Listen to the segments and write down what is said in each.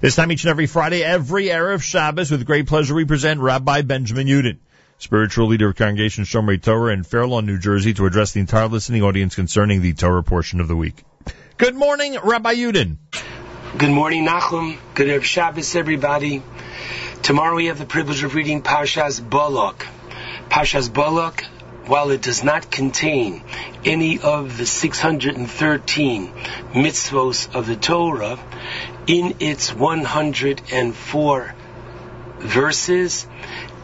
This time each and every Friday, every Erev Shabbos, with great pleasure we present Rabbi Benjamin Yudin, spiritual leader of Congregation Shomrei Torah in Fair Lawn, New Jersey, to address the entire listening audience concerning the Torah portion of the week. Good morning, Rabbi Yudin. Good morning, Nachum. Good Erev Shabbos, everybody. Tomorrow we have the privilege of reading Parshas Balak. Parshas Balak, while it does not contain any of the 613 mitzvos of the Torah, in its 104 verses,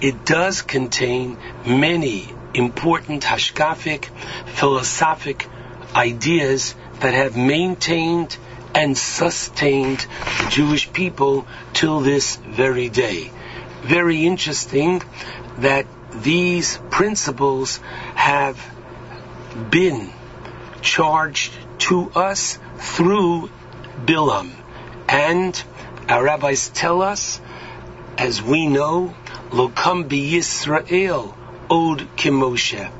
it does contain many important hashkafic, philosophic ideas that have maintained and sustained the Jewish people till this very day. Very interesting that these principles have been charged to us through Bilam. And our rabbis tell us, as we know, Lokam Yisrael od kimoshe.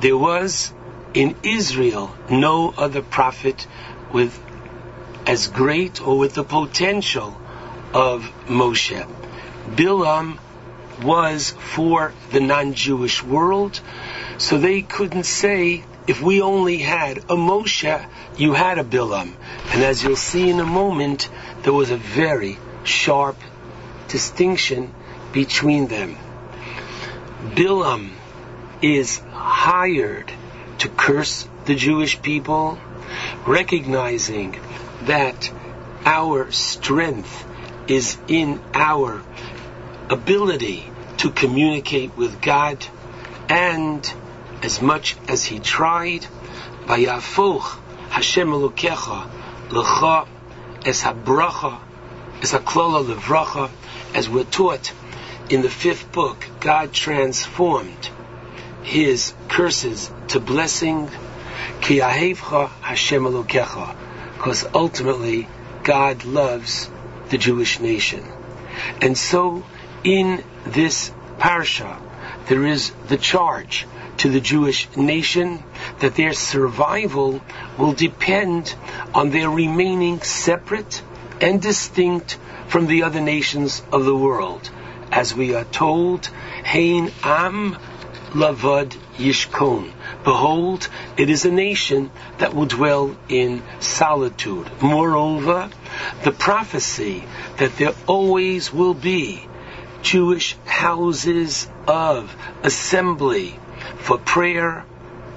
There was in Israel no other prophet with as great or with the potential of Moshe. Bilam was for the non-Jewish world, so they couldn't say, if we only had a Moshe, you had a Bilam. And as you'll see in a moment, there was a very sharp distinction between them. Bilam is hired to curse the Jewish people, recognizing that our strength is in our ability to communicate with God, and as much as he tried, Vayafoch Hashem Elokecha Lecha Es Habracha Es Haklola Levracha, as we're taught in the fifth book, God transformed his curses to blessing. Ki Hashem Elokecha because ultimately God loves the Jewish nation. And so in this parsha, there is the charge to the Jewish nation that their survival will depend on their remaining separate and distinct from the other nations of the world. As we are told, Hain Am Lavad Yishkon. Behold, it is a nation that will dwell in solitude. Moreover, the prophecy that there always will be Jewish houses of assembly for prayer,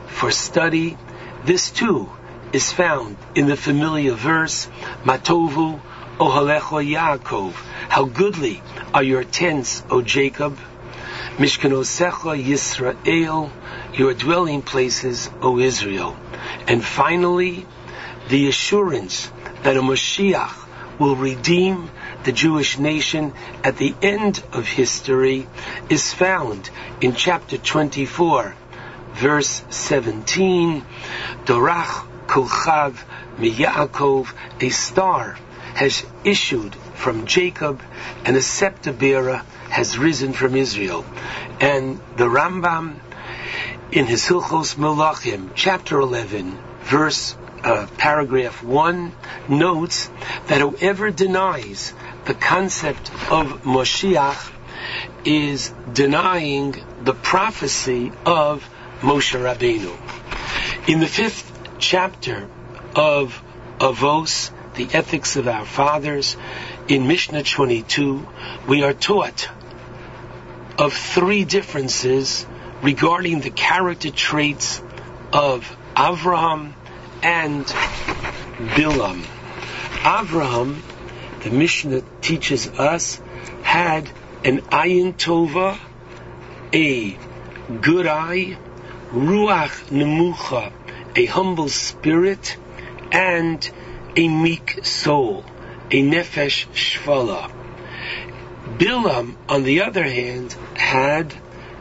for study, this too is found in the familiar verse, Matovu Ohalecho Yaakov. How goodly are your tents, O Jacob. Mishkanosecha Yisrael, your dwelling places, O Israel. And finally, the assurance that a Mashiach will redeem the Jewish nation at the end of history is found in chapter 24, verse 17. Dorach Kochav Miyaakov, a star has issued from Jacob, and a scepter bearer has risen from Israel. And the Rambam in his Hilchos Melachim, chapter 11, verse uh, paragraph 1, notes that whoever denies the concept of Moshiach is denying the prophecy of Moshe Rabbeinu. In the fifth chapter of Avos, the ethics of our fathers, in Mishnah 22, we are taught of three differences regarding the character traits of Avraham and Bilam. Avraham, the Mishnah teaches us, had an ayin tova, a good eye, ruach nemucha, a humble spirit, and a meek soul, a nefesh shvala. Bilam, on the other hand, had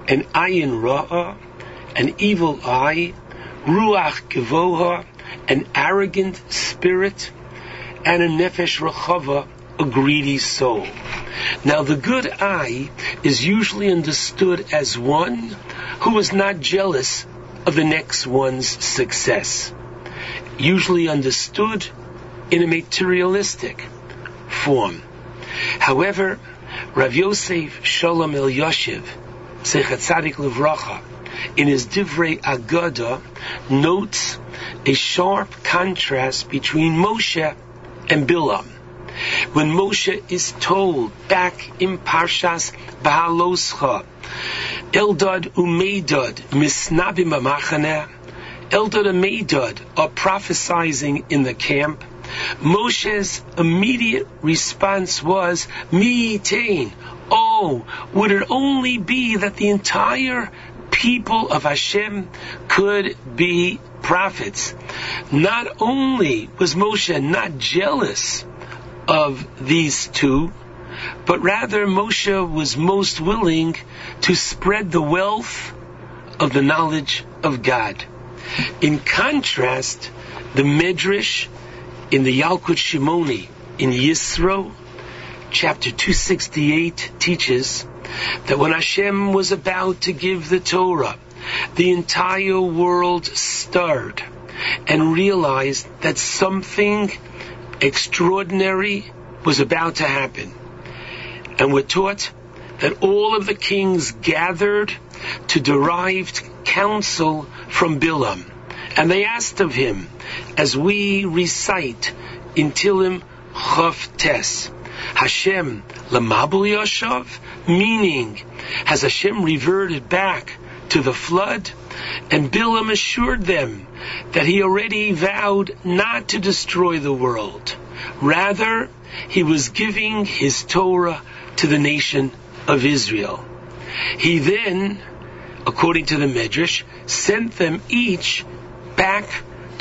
an ayin ra'ah, an evil eye, ruach gevoha, an arrogant spirit, and a nefesh rachava, a greedy soul. Now the good eye is usually understood as one who is not jealous of the next one's success. Usually understood in a materialistic form. However, Rav Yosef Shalom Elyashiv, Sechat Tzadik in his Divrei Agada, notes a sharp contrast between Moshe and Bilam. When Moshe is told back in Parshas Bahaloscha, Eldad Umeidad Misnabim Amachaneh, Eldad and Meidad are prophesizing in the camp. Moshe's immediate response was, Mi tain. Oh, would it only be that the entire people of Hashem could be prophets. Not only was Moshe not jealous of these two, but rather Moshe was most willing to spread the wealth of the knowledge of God. In contrast, the Medrash in the Yalkut Shimoni in Yisro, chapter 268, teaches that when Hashem was about to give the Torah, the entire world stirred and realized that something extraordinary was about to happen. And we're taught that all of the kings gathered to derive counsel from Bilam. And they asked of him, as we recite in Tilim Chav Tes, Hashem Lamabul Yashav, meaning, has Hashem reverted back to the flood? And Bilam assured them that he already vowed not to destroy the world. Rather, he was giving his Torah to the nation of Israel. He then, according to the Medrash, sent them each back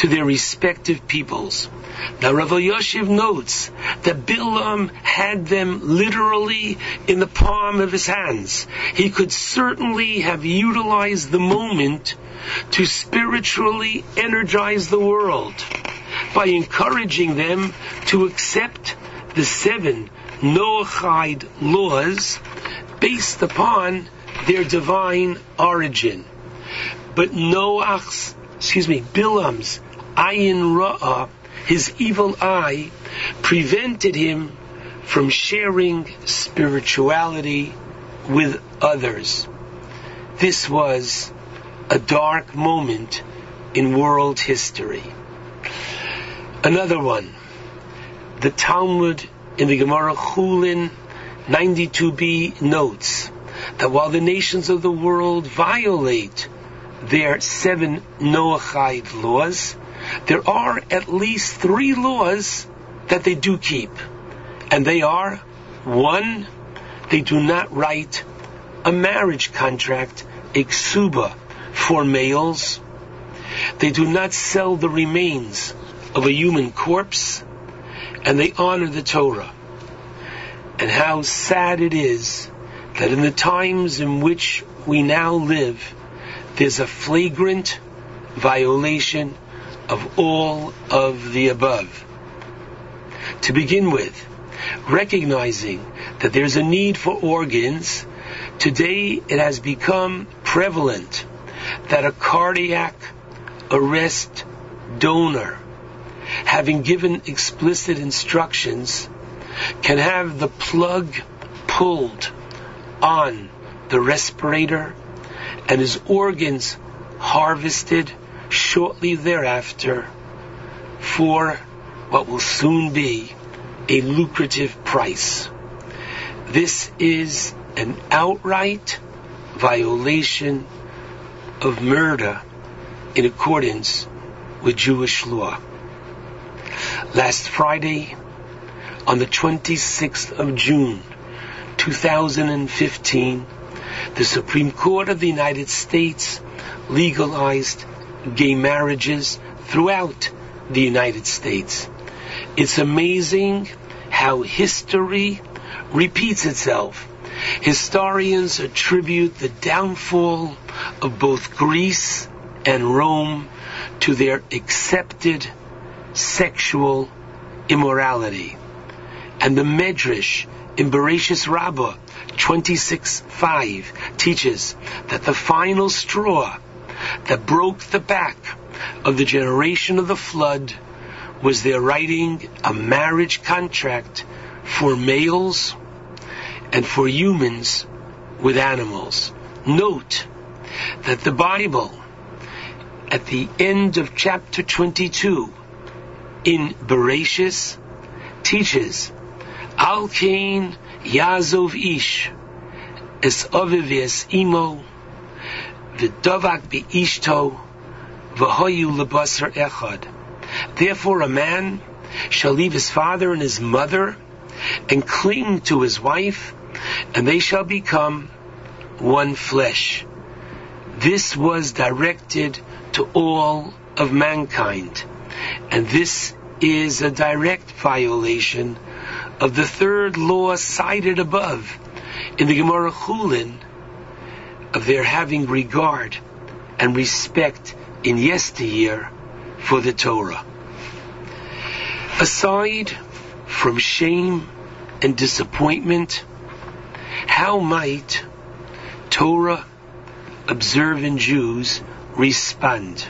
to their respective peoples. Now Rav Yoshev notes that Bilam had them literally in the palm of his hands. He could certainly have utilized the moment to spiritually energize the world by encouraging them to accept the seven Noachide laws based upon their divine origin. But Noach's, excuse me, Bilam's ayin ra'ah, his evil eye, prevented him from sharing spirituality with others. This was a dark moment in world history. Another one, the Talmud in the Gemara Chulin 92b notes that while the nations of the world violate their seven Noahide laws, there are at least three laws that they do keep. And they are, one, they do not write a marriage contract, kesuba, for males. They do not sell the remains of a human corpse, and they honor the Torah. And how sad it is that in the times in which we now live, there's a flagrant violation of all of the above. To begin with, recognizing that there's a need for organs, today it has become prevalent that a cardiac arrest donor, having given explicit instructions, can have the plug pulled on the respirator and his organs harvested shortly thereafter for what will soon be a lucrative price. This is an outright violation of murder in accordance with Jewish law. Last Friday, on the 26th of June, 2015, the Supreme Court of the United States legalized gay marriages throughout the United States. It's amazing how history repeats itself. Historians attribute the downfall of both Greece and Rome to their accepted sexual immorality. And the Medrash in Bereshis Rabbah 26.5 teaches that the final straw that broke the back of the generation of the flood was their writing a marriage contract for males and for humans with animals. Note that the Bible, at the end of chapter 22, in Bereshis, teaches, Al Kain Yazov Ish, Es Oviv Imo, V'dovak Ishto, V'hoyu Lebasar Echad. Therefore a man shall leave his father and his mother and cling to his wife, and they shall become one flesh. This was directed to all of mankind, and this is a direct violation of the third law cited above in the Gemara Chulin of their having regard and respect in yesteryear for the Torah. Aside from shame and disappointment, how might Torah observant Jews respond?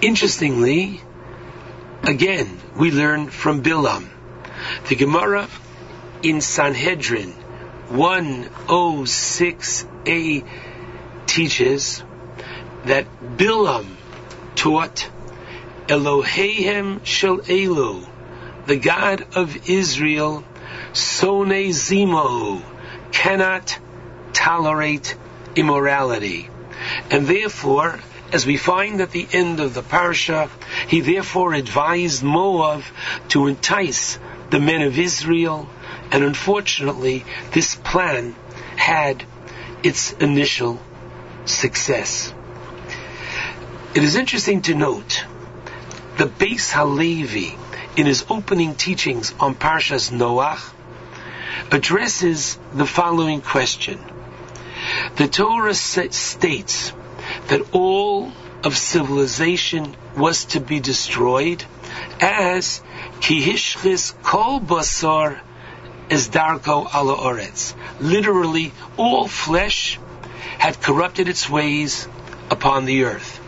Interestingly, again, we learn from Bilam. The Gemara in Sanhedrin 106a teaches that Bilam taught Elohehem Shel Elu, the God of Israel, Sone Zimo, cannot tolerate immorality. And therefore, as we find at the end of the parsha, he therefore advised Moab to entice the men of Israel, and unfortunately, this plan had its initial success. It is interesting to note the Beis Halevi, in his opening teachings on Parshas Noach, addresses the following question. The Torah states that all of civilization was to be destroyed as kihishchis kol basar is darko ala oretz. Literally, all flesh had corrupted its ways upon the earth.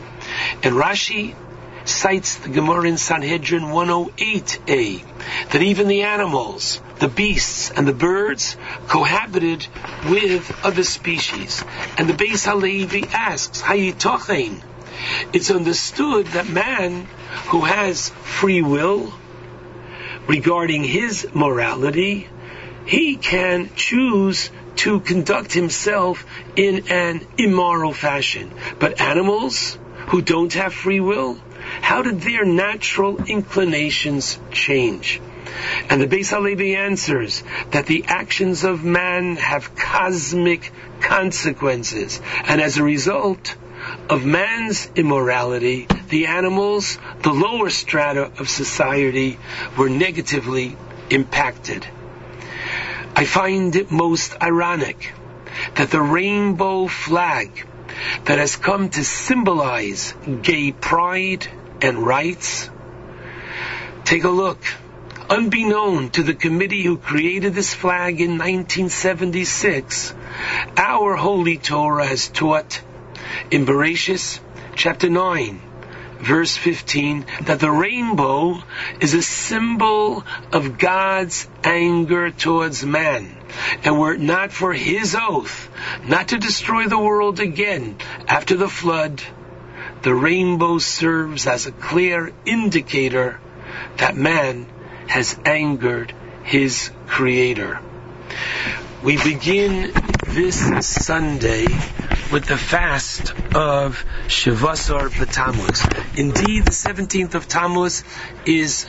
And Rashi cites the Gemara in Sanhedrin 108a that even the animals, the beasts, and the birds cohabited with other species. And the Beis Halevi asks, Hayitochein. It's understood that man who has free will regarding his morality, he can choose to conduct himself in an immoral fashion. But animals who don't have free will, how did their natural inclinations change? And the Beis Halevi answers that the actions of man have cosmic consequences, and as a result of man's immorality, the animals, the lower strata of society, were negatively impacted. I find it most ironic that the rainbow flag that has come to symbolize gay pride and rights. Take a look. Unbeknown to the committee who created this flag in 1976, our Holy Torah has taught in Bereshis chapter 9, verse 15, that the rainbow is a symbol of God's anger towards man. And were it not for his oath not to destroy the world again after the flood, the rainbow serves as a clear indicator that man has angered his creator. We begin this Sunday with the fast of Shavasar B'Tammuz. Indeed, the 17th of Tammuz is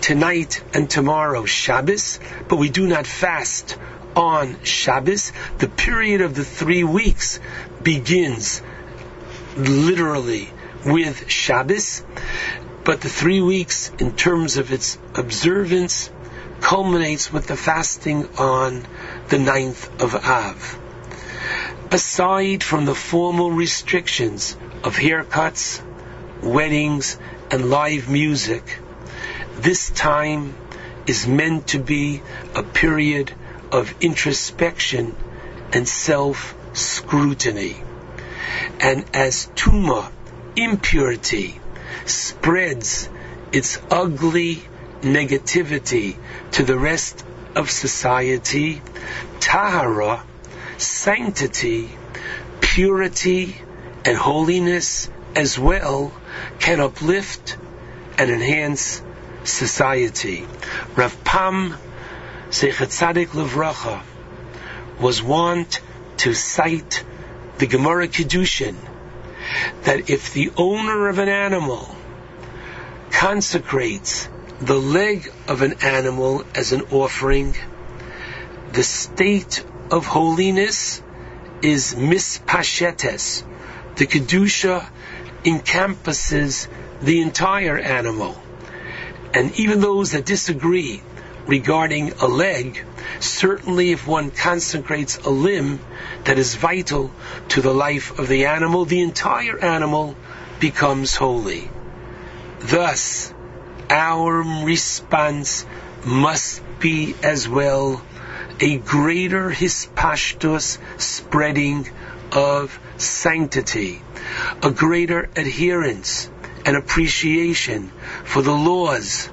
tonight and tomorrow Shabbos, but we do not fast on Shabbos. The period of the three weeks begins literally with Shabbos, but the three weeks in terms of its observance culminates with the fasting on the ninth of Av. Aside from the formal restrictions of haircuts, weddings, and live music, this time is meant to be a period of introspection and self-scrutiny. And as tuma, impurity, spreads its ugly negativity to the rest of society, tahara, sanctity, purity, and holiness as well can uplift and enhance society. Rav Pam Zeichat Tzadik Levracha was wont to cite the Gemara Kedushin that if the owner of an animal consecrates the leg of an animal as an offering, the state of holiness is mispashetes. The Kedusha encompasses the entire animal. And even those that disagree regarding a leg, certainly if one consecrates a limb that is vital to the life of the animal, the entire animal becomes holy. Thus, our response must be as well a greater hispashtus spreading of sanctity, a greater adherence and appreciation for the laws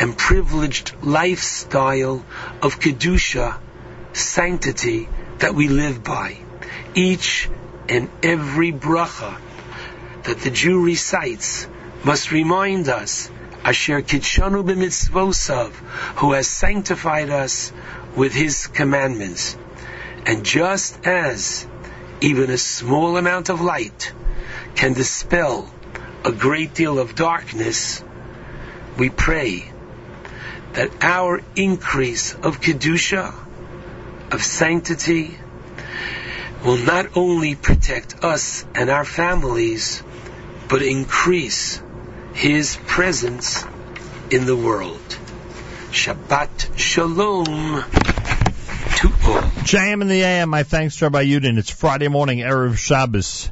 and privileged lifestyle of Kedusha, sanctity that we live by. Each and every bracha that the Jew recites must remind us Asher Kitshanu b'mitzvosav, who has sanctified us with his commandments. And just as even a small amount of light can dispel a great deal of darkness, we pray that our increase of Kedusha, of sanctity, will not only protect us and our families, but increase His presence in the world. Shabbat Shalom. JM in the AM, my thanks to Rabbi Yudin. It's Friday morning, Erev Shabbos.